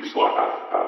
Mixcloud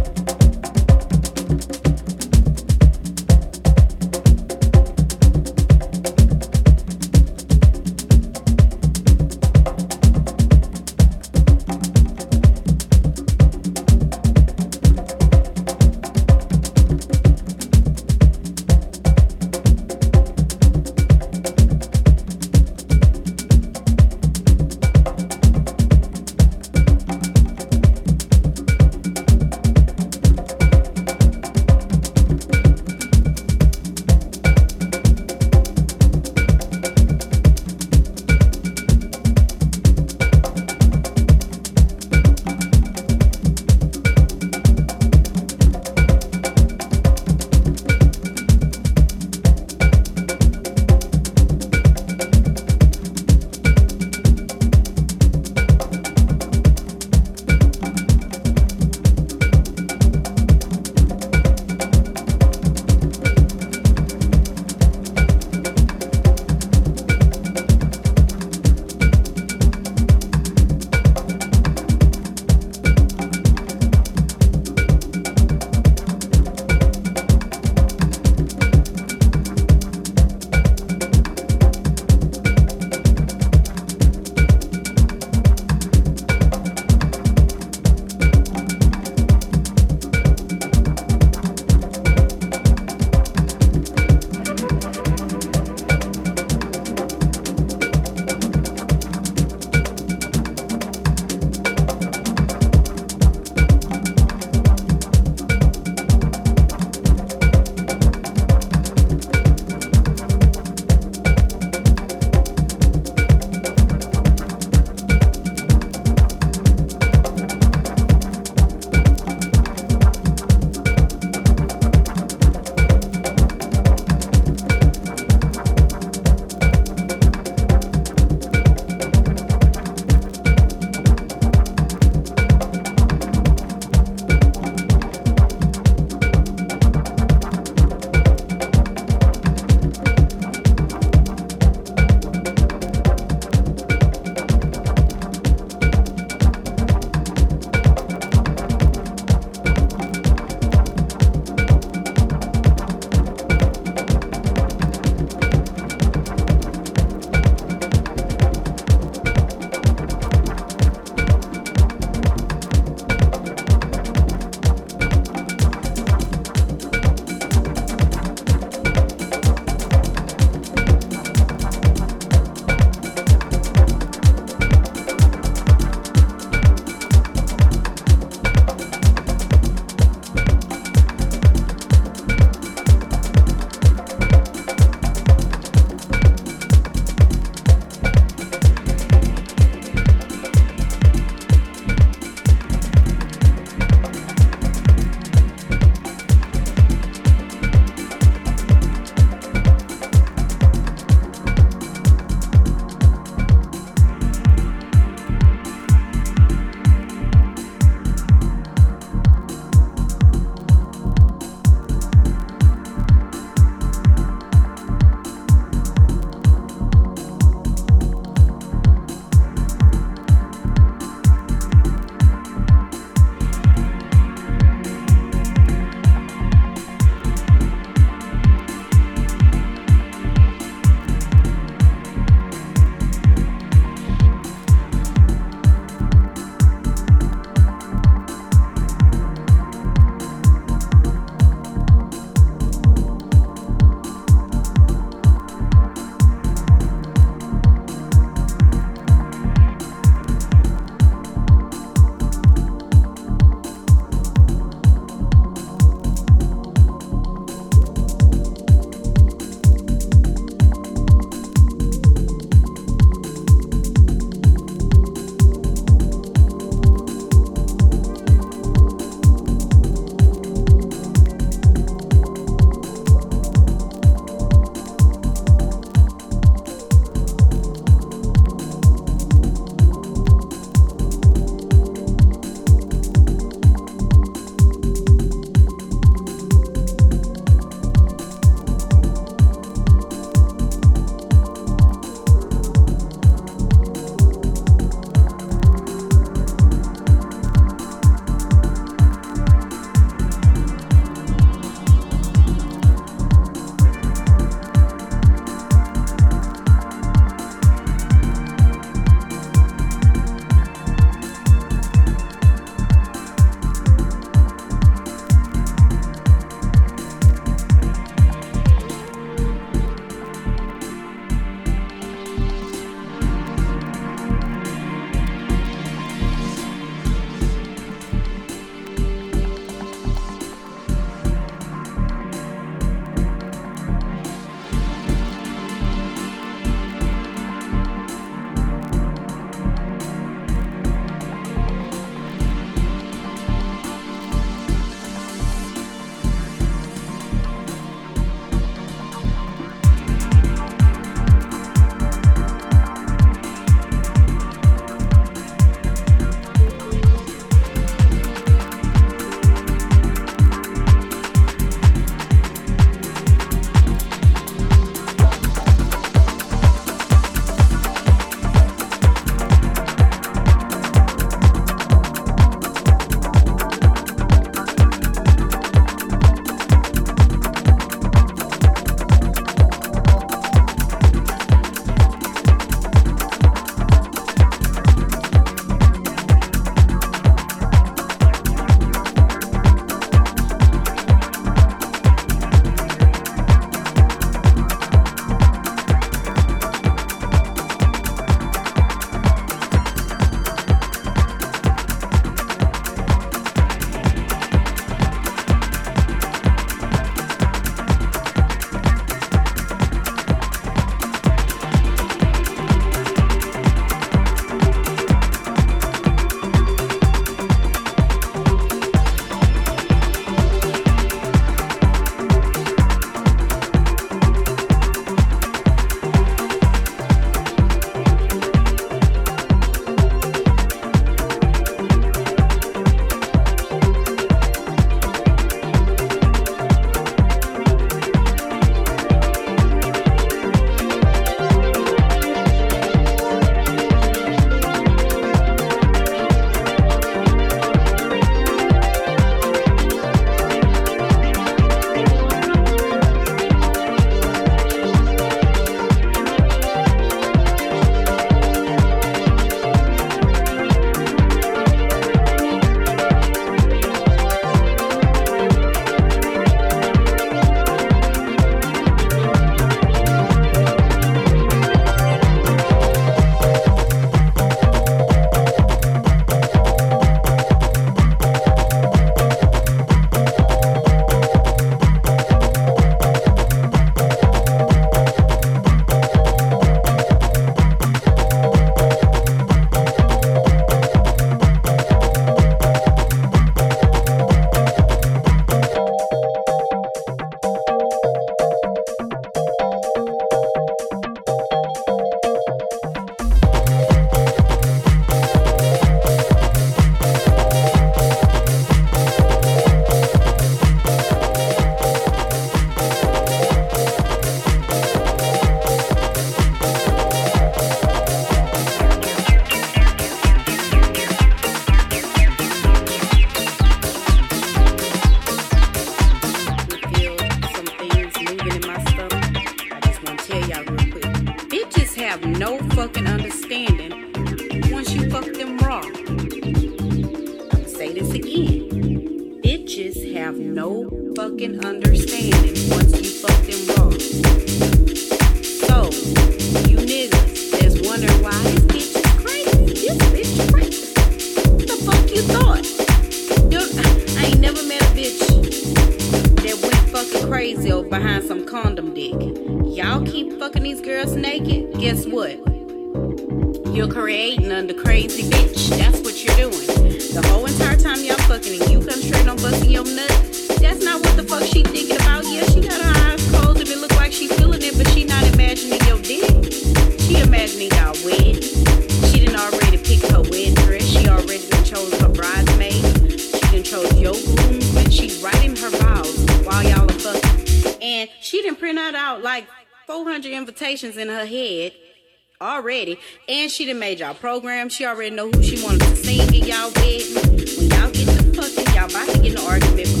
She done made y'all program. She already know who she wanted to be singing y'all with. When y'all get the fucking, y'all about to get an argument.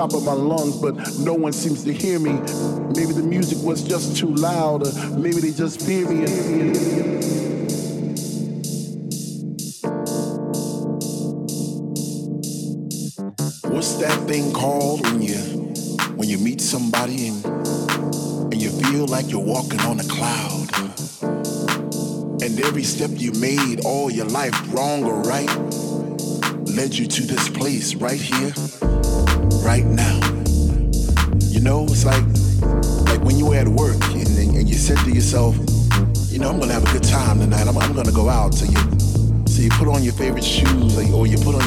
Top of my lungs, but no one seems to hear me. Maybe the music was just too loud, or maybe they just fear me. What's that thing called when you when you meet somebody and and you feel like you're walking on a cloud? And every step you made all your life, wrong or right, led you to this place right here right now. You know, it's like like when you were at work and, and you said to yourself, you know, I'm gonna have a good time tonight. I'm, I'm gonna go out. So you so you put on your favorite shoes or, or you put on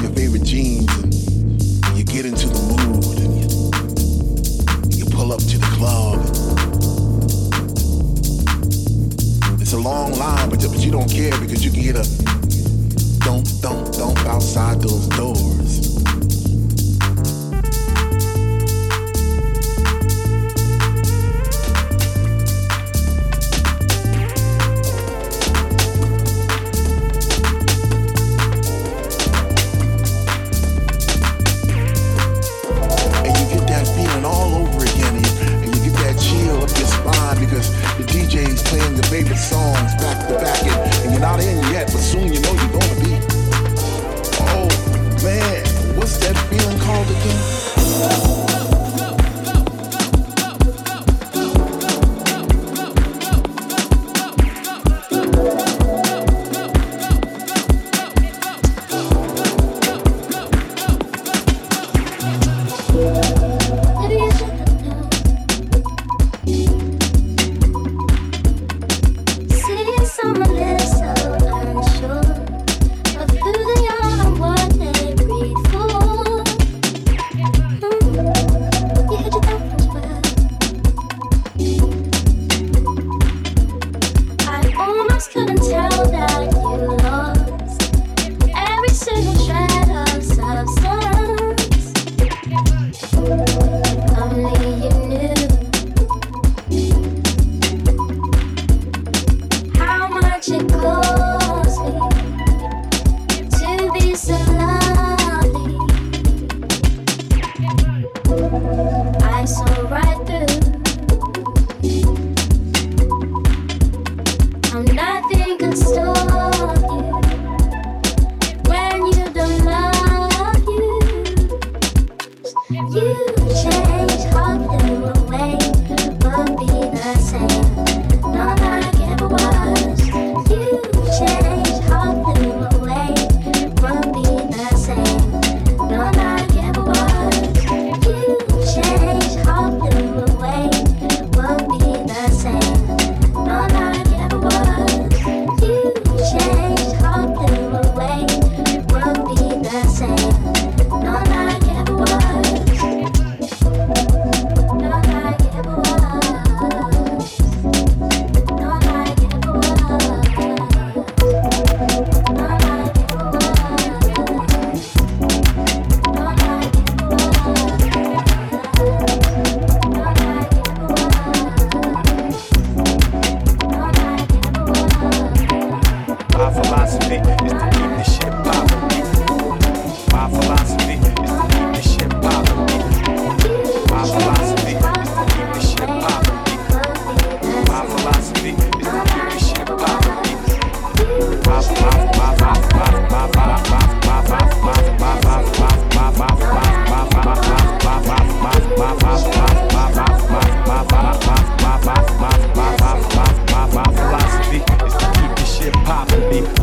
everybody.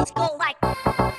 Right.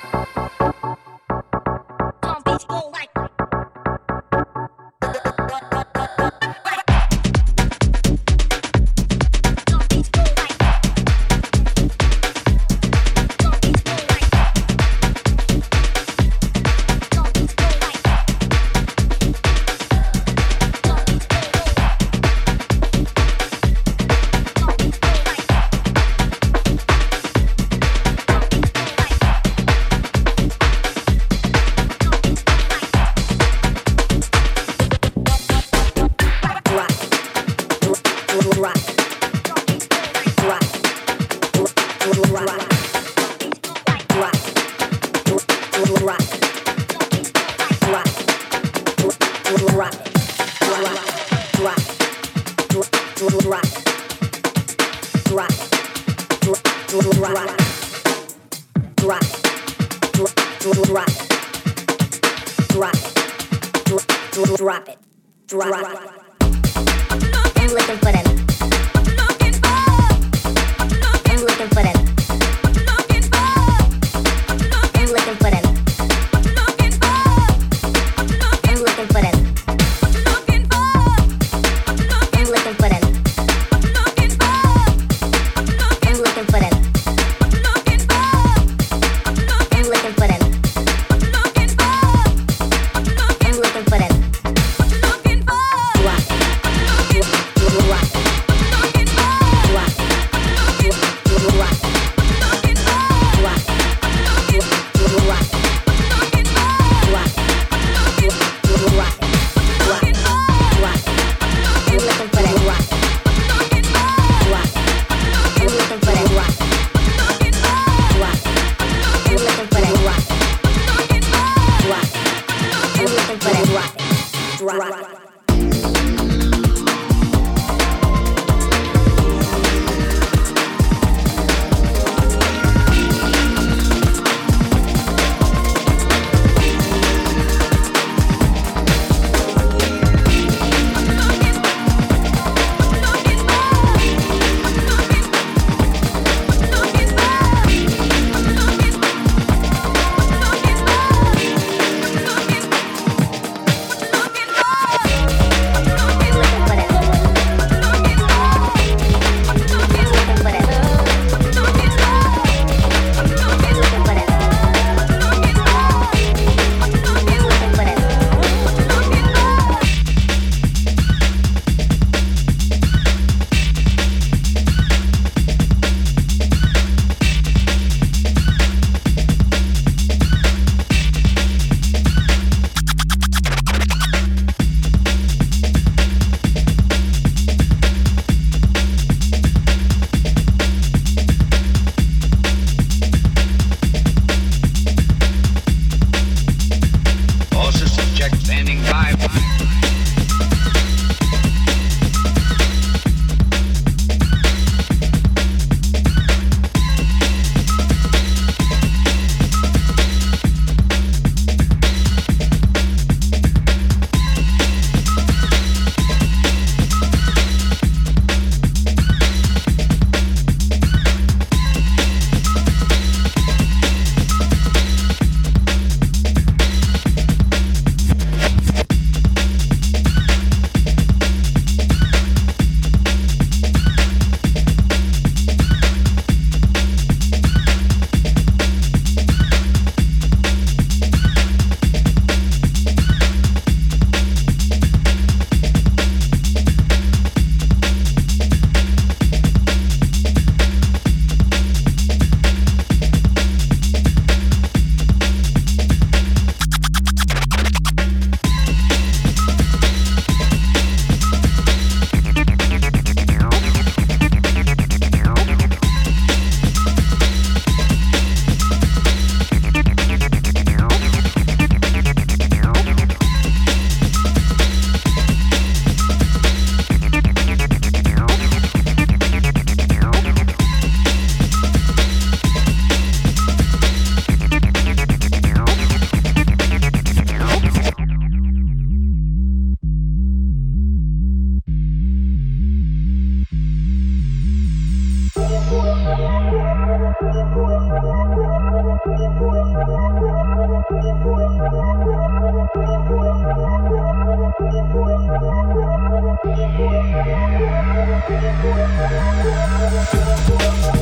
Thank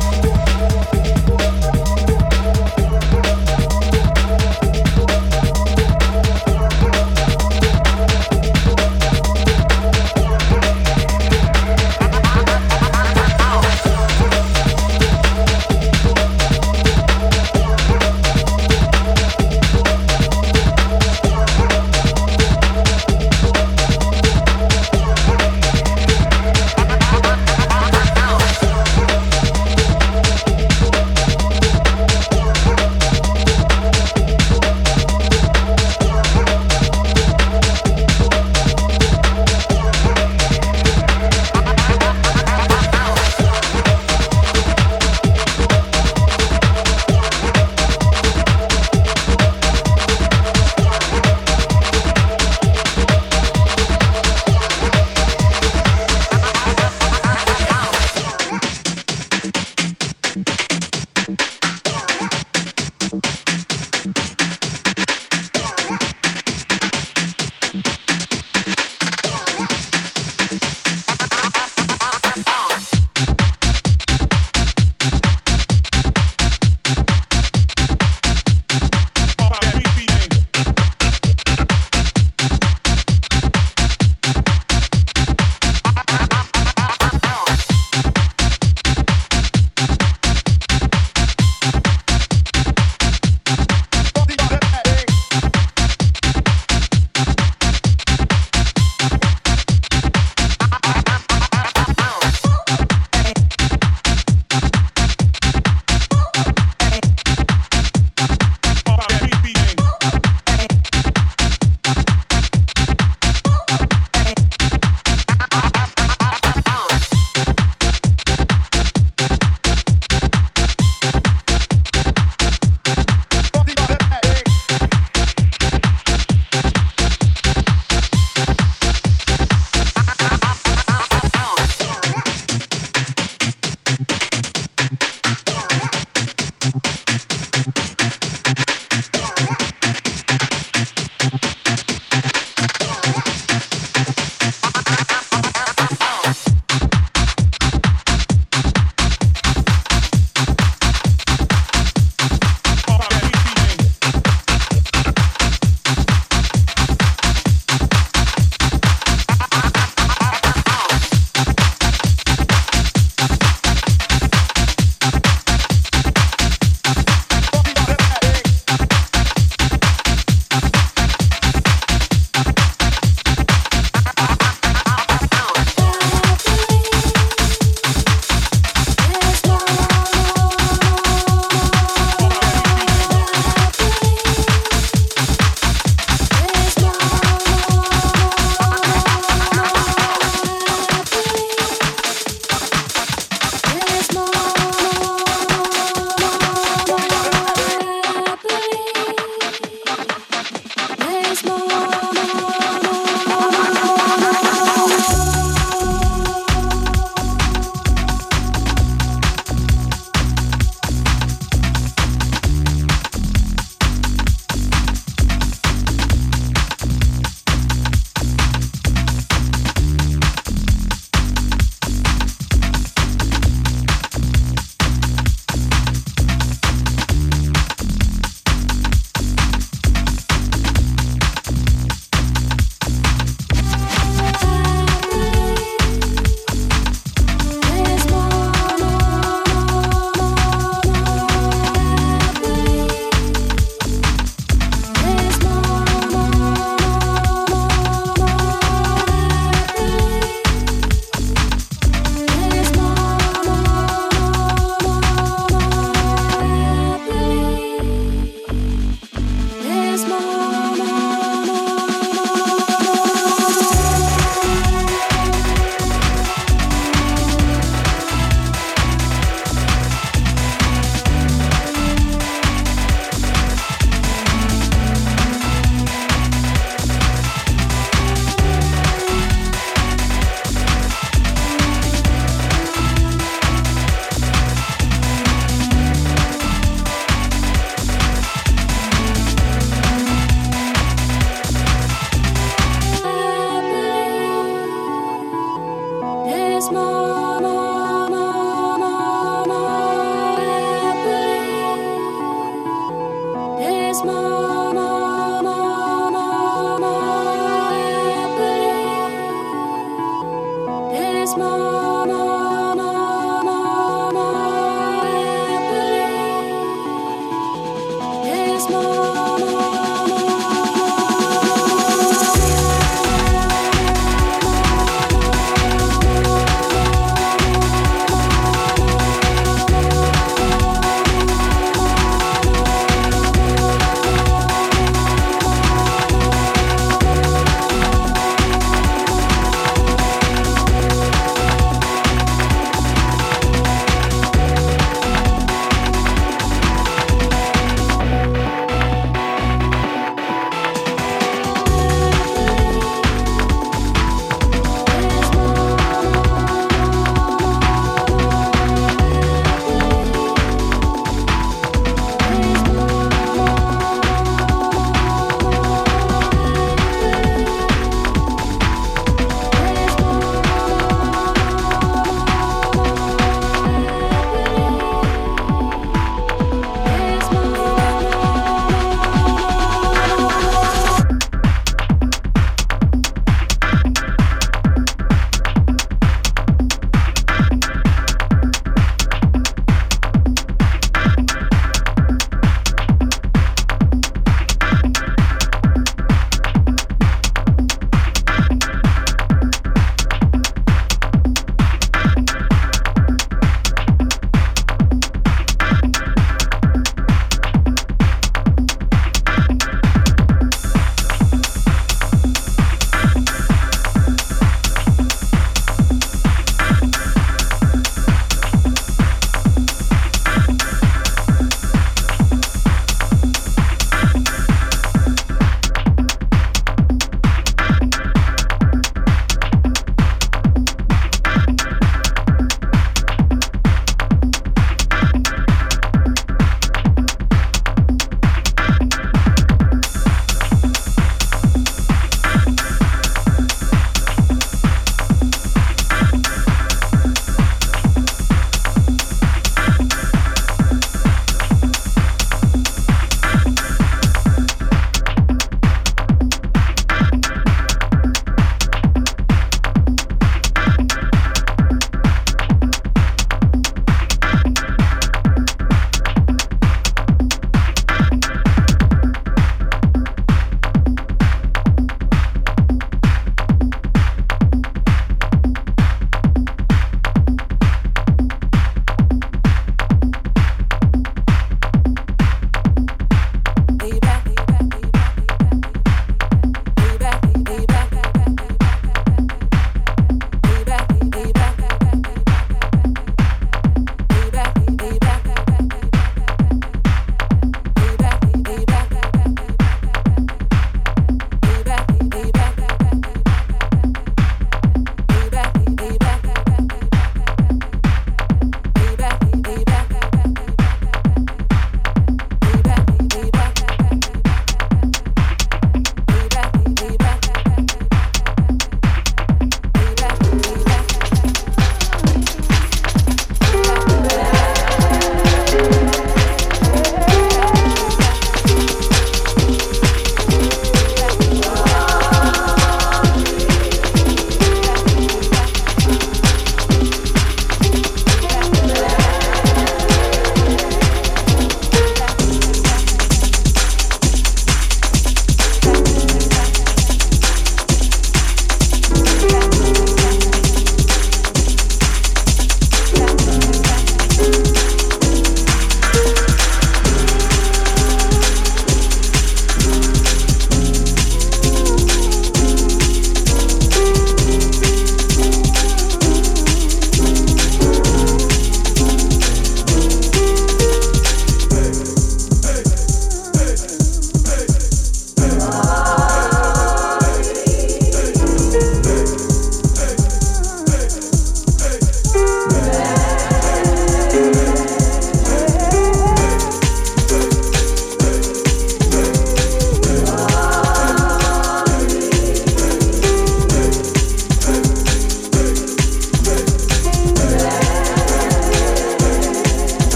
you.